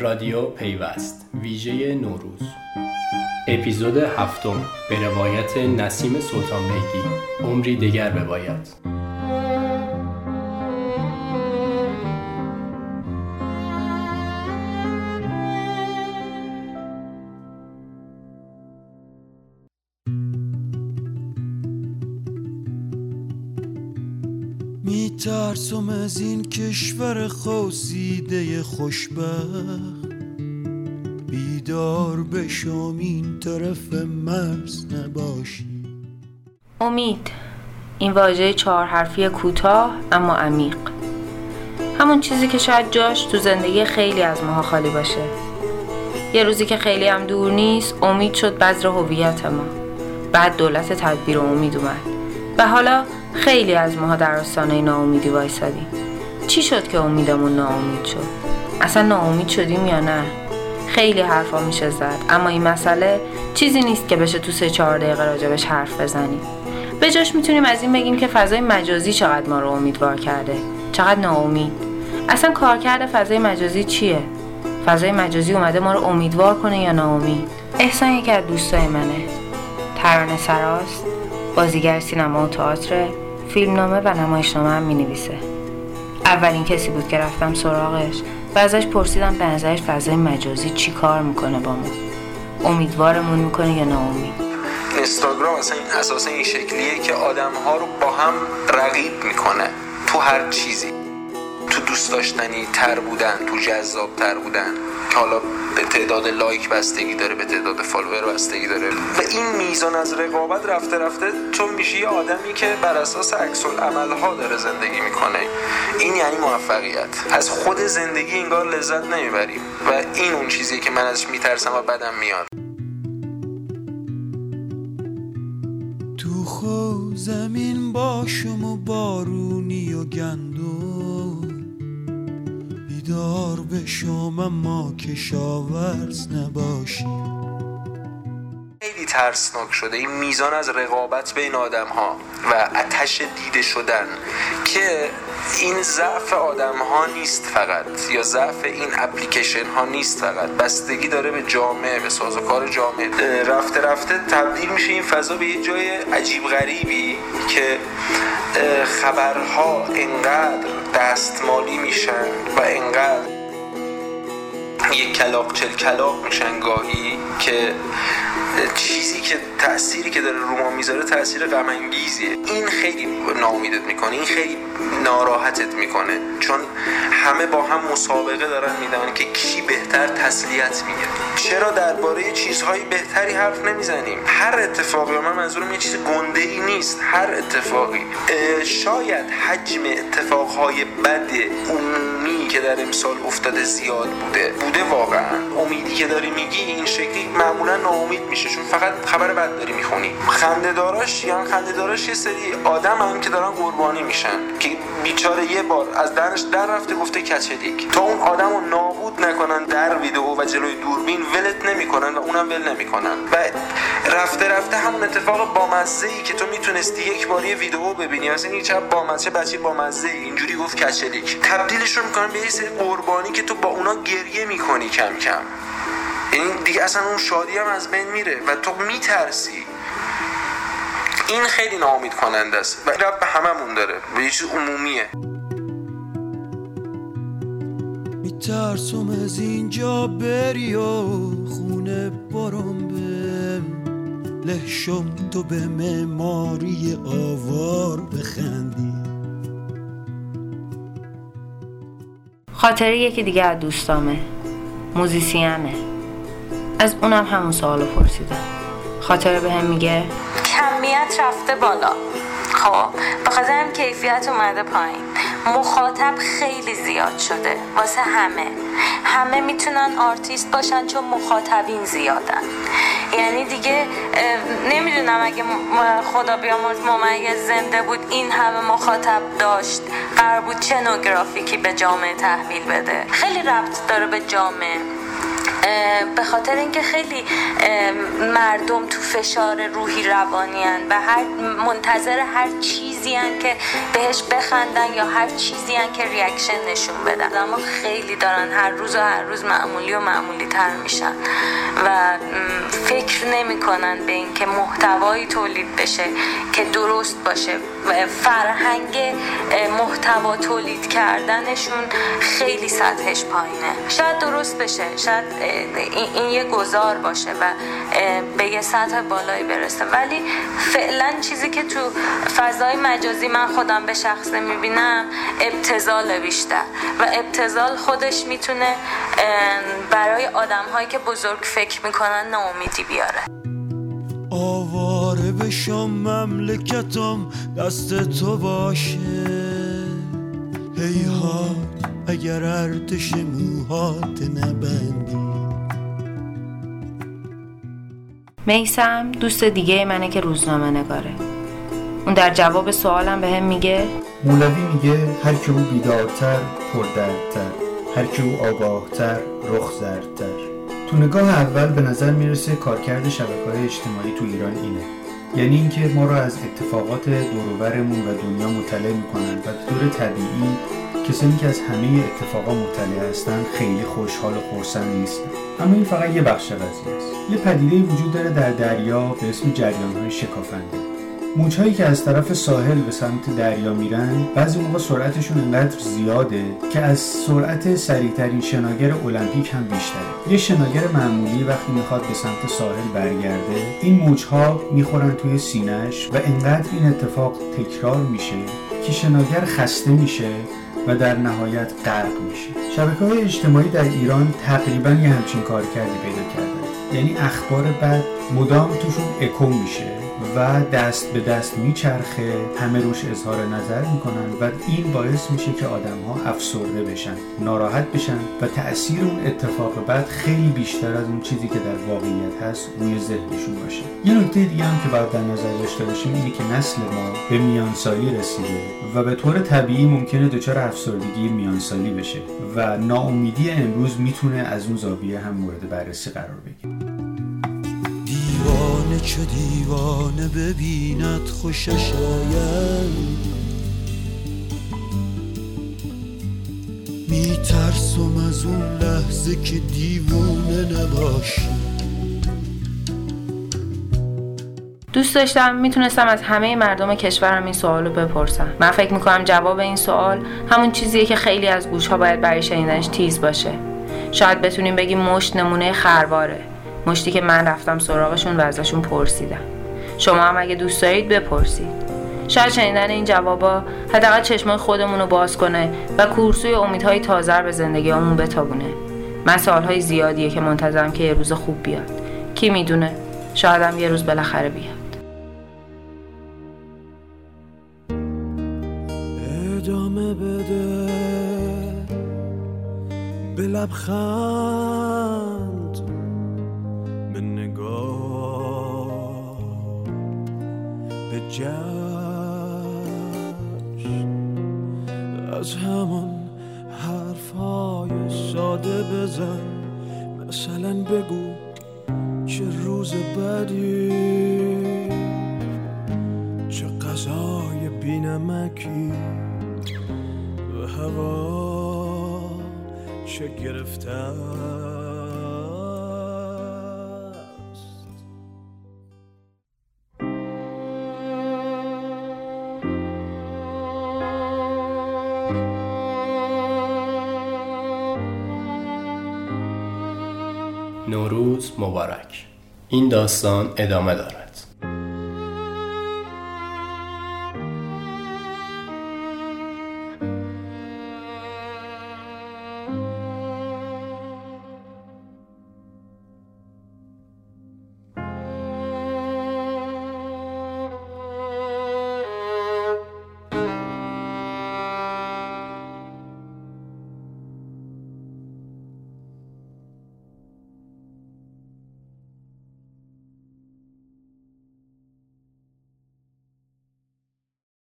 رادیو پیوست ویژه نوروز. اپیزود هفتم به روایت نسیم سلطان بیگی عمری دگر بباید. میترسم از این کشور خوزیده خوشبخت. بیدار بشم این طرف مرز نباشی. امید این واژه چهار حرفی کوتاه اما عمیق. همون چیزی که شاید جاش تو زندگی خیلی از ماها خالی باشه. یه روزی که خیلی هم دور نیست امید شد بذر هویت ما. بعد دولت تدبیر امید اومد. و حالا خیلی از ماها در آستانه ناامیدی وایسادیم چی شد که امیدمون ناامید شد؟ اصلا ناامید شدیم یا نه؟ خیلی حرفا میشه زد اما این مسئله چیزی نیست که بشه تو سه چهار دقیقه راجبش حرف بزنیم. به جاش می‌تونیم از این بگیم که فضای مجازی چقدر ما رو امیدوار کرده. چقدر ناامید. اصلا کارکرد فضای مجازی چیه؟ فضای مجازی اومده ما رو امیدوار کنه یا ناامید؟ احسان یکی از دوستای منه. ترانه سراست؟ بازیگر سینما و تئاتر فیلمنامه و نمایشنامه هم می‌نویسه. اولین کسی بود که رفتم سراغش و ازش پرسیدم به نظرش فضای مجازی چی کار می‌کنه با ما. امیدوارمون می‌کنه یا ناامید اینستاگرام اصلا این اساسا این شکلیه که آدم ها رو با هم رقیب می‌کنه تو هر چیزی. دوست داشتنی تر بودن تو جذاب تر بودن. که حالا به تعداد لایک بستگی داره به تعداد فالوور بستگی داره. و این میزان از رقابت رفته رفته چون میشه یه آدمی که بر اساس عکس ها داره زندگی می‌کنه. این یعنی موفقیت. از خود زندگی انگار لذت نمی‌بریم. و این اون چیزی که من ازش میترسم و بدم میاد. تو خو زمین باشم و بارونی و گندم. بیدار بشم اما کشاورز نباشی خیلی ترسناک شده این میزان از رقابت بین آدم ها و اتش دیده شدن که این ضعف آدم ها نیست فقط یا ضعف این اپلیکیشن ها نیست فقط. بستگی داره به جامعه به سازوکار جامعه. رفته رفته تبدیل میشه این فضا به یه جای عجیب غریبی که خبرها انقدر دستمالی میشن و انقدر یک کلاق چل کلاق میشن گاهی که چیزی که تأثیری که داره رو ما می‌ذاره تاثیر غم این خیلی ناامیدت می‌کنه این خیلی ناراحتت می‌کنه. چون همه با هم مسابقه دارن میدن که کی بهتر تسلیت میگه. چرا درباره چیزهای بهتری حرف نمی‌زنیم؟ هر اتفاقی من منظورم یه چیز گنده ای نیست هر اتفاقی. شاید حجم اتفاقهای بد عمومی که در امسال افتاده زیاد بوده. بوده واقعا. امیدی که داری میگی این شکلی معمولا ناامید میشه. چون فقط خبر بد داری می‌خونی. خنده داراش یا خنده داراش یه سری آدم هم که دارن قربانی میشن. که بیچاره یه بار از درش در رفته گفته کچلیک. تا اون آدم رو نابود نکنن در ویدئو و جلوی دوربین ولت نمی‌کنن و اونم ول نمی‌کنن. و رفته رفته همون اتفاق بامزه ای که تو می‌تونستی یک بار یه ویدئو ببینی. مثلا این چه بامزه بچه بامزه ای اینجوری گفت کچلیک. تبدیلش رو می‌کنن به یه سری قربانی که تو با اونا گریه می‌کنی کم کم. این دیگه اصلا اون شادی هم از بین میره و تو میترسی. این خیلی ناامید کننده است. و رب به هممون داره. به یه چیز عمومیه. میترسم از اینجا بری و خونه برم به لحشم تو به معماری آوار بخندی. خاطره یکی دیگه از دوستامه. موزیسیانه از اونم همون سوالو پرسیدم. خاطره به هم میگه؟ کمیت رفته بالا. خب بخاطر هم کیفیت اومده پایین. مخاطب خیلی زیاد شده. واسه همه. همه می‌تونن آرتیست باشن چون مخاطبین زیادن. یعنی دیگه نمی‌دونم اگه خدا بیامرز ممیز زنده بود این همه مخاطب داشت قرار بود چه نوع گرافیکی به جامعه تحویل بده. خیلی ربط داره به جامعه. به خاطر اینکه خیلی مردم تو فشار روحی روانی و هر منتظر هر چیزی هن که بهش بخندن یا هر چیزی هن که reaction نشون بدن. اما خیلی دارن هر روز و هر روز معمولی و معمولی تر میشن و فکر نمی‌کنن به اینکه محتوایی تولید بشه که درست باشه. و فرهنگ محتوا تولید کردنشون خیلی سطحش پایینه. شاید درست بشه شاید این یه گذار باشه و به یه سطح بالایی برسه. ولی فعلا چیزی که تو فضای مجازی من خودم به شخص می‌بینم ابتزال بیشتر. و ابتزال خودش می‌تونه برای آدم هایی که بزرگ فکر می‌کنن ناامیدی بیاره. آواره بشم مملکتم دست تو باشه. هیهات اگر ارتش موهات نبندی. میسم دوست دیگه منه که روزنامه نگاره اون در جواب سوالم به هم میگه مولوی میگه هر که او بیدارتر پردردتر. هر که او آگاهتر رخ زردتر تو نگاه اول به نظر می‌رسه کارکرد شبکه های اجتماعی تو ایران اینه. یعنی اینکه ما رو از اتفاقات دوروبرمون و دنیا مطلع می‌کنن و به طور طبیعی کسانی که از همه اتفاقا مطلع هستن خیلی خوشحال و خورسند نیستن. اما این فقط یه بخش قضیه است. یه پدیده وجود داره در دریا به اسم جریان های شکافنده. موجهایی که از طرف ساحل به سمت دریا میرن بعضی موقع سرعتشون انقدر زیاده که از سرعت سریعترین شناگر المپیک هم بیشتره. یه شناگر معمولی وقتی می‌خواد به سمت ساحل برگرده این موجها می‌خورن توی سینهش و انقدر این اتفاق تکرار میشه که شناگر خسته میشه و در نهایت غرق میشه. شبکه های اجتماعی در ایران تقریبا یه همچین کار کردی پیدا کردن یعنی اخبار بد مدام توشون اکو میشه. و دست به دست میچرخه همه روش اظهار نظر می‌کنن و این باعث میشه که آدم ها افسرده بشن ناراحت بشن و تاثیر اون اتفاق بعد خیلی بیشتر از اون چیزی که در واقعیت هست روی ذهنشون باشه. یه نکته دیگه هم که باید در نظر داشته باشیم اینه که نسل ما به میانسالی رسیده و به طور طبیعی ممکنه دچار افسردگی میانسالی بشه و ناامیدی امروز می‌تونه از اون زاویه هم مورد بررسی قرار بگیره. دیوانه چه دیوانه ببیند خوشش آید. میترسم از اون لحظه که دیوونه نباشی. دوست داشتم می‌تونستم از همه مردم کشورم این سوال رو بپرسم من فکر می‌کنم جواب این سوال همون چیزیه که خیلی از گوش ها باید برای شنیدنش تیز باشه. شاید بتونیم بگیم مشت نمونه خرواره. مشتی که من رفتم سراغشون و ازشون پرسیدم. شما هم اگه دوست دارید بپرسید. شاید شنیدن این جوابا حداقل چشمای خودمون رو باز کنه و کورسوی امیدهای تازه به زندگیمون بتابونه. من سالهای زیادیه که منتظرم که یه روز خوب بیاد. کی می‌دونه؟ شاید هم یه روز بالاخره بیاد. ادامه بده. به لبخند. از همان حرفهای ساده بزن. مثلا بگو چه روز بدی. چه غذای بینمکی. و هوا چه گرفتن. مبارک. این داستان ادامه دارد.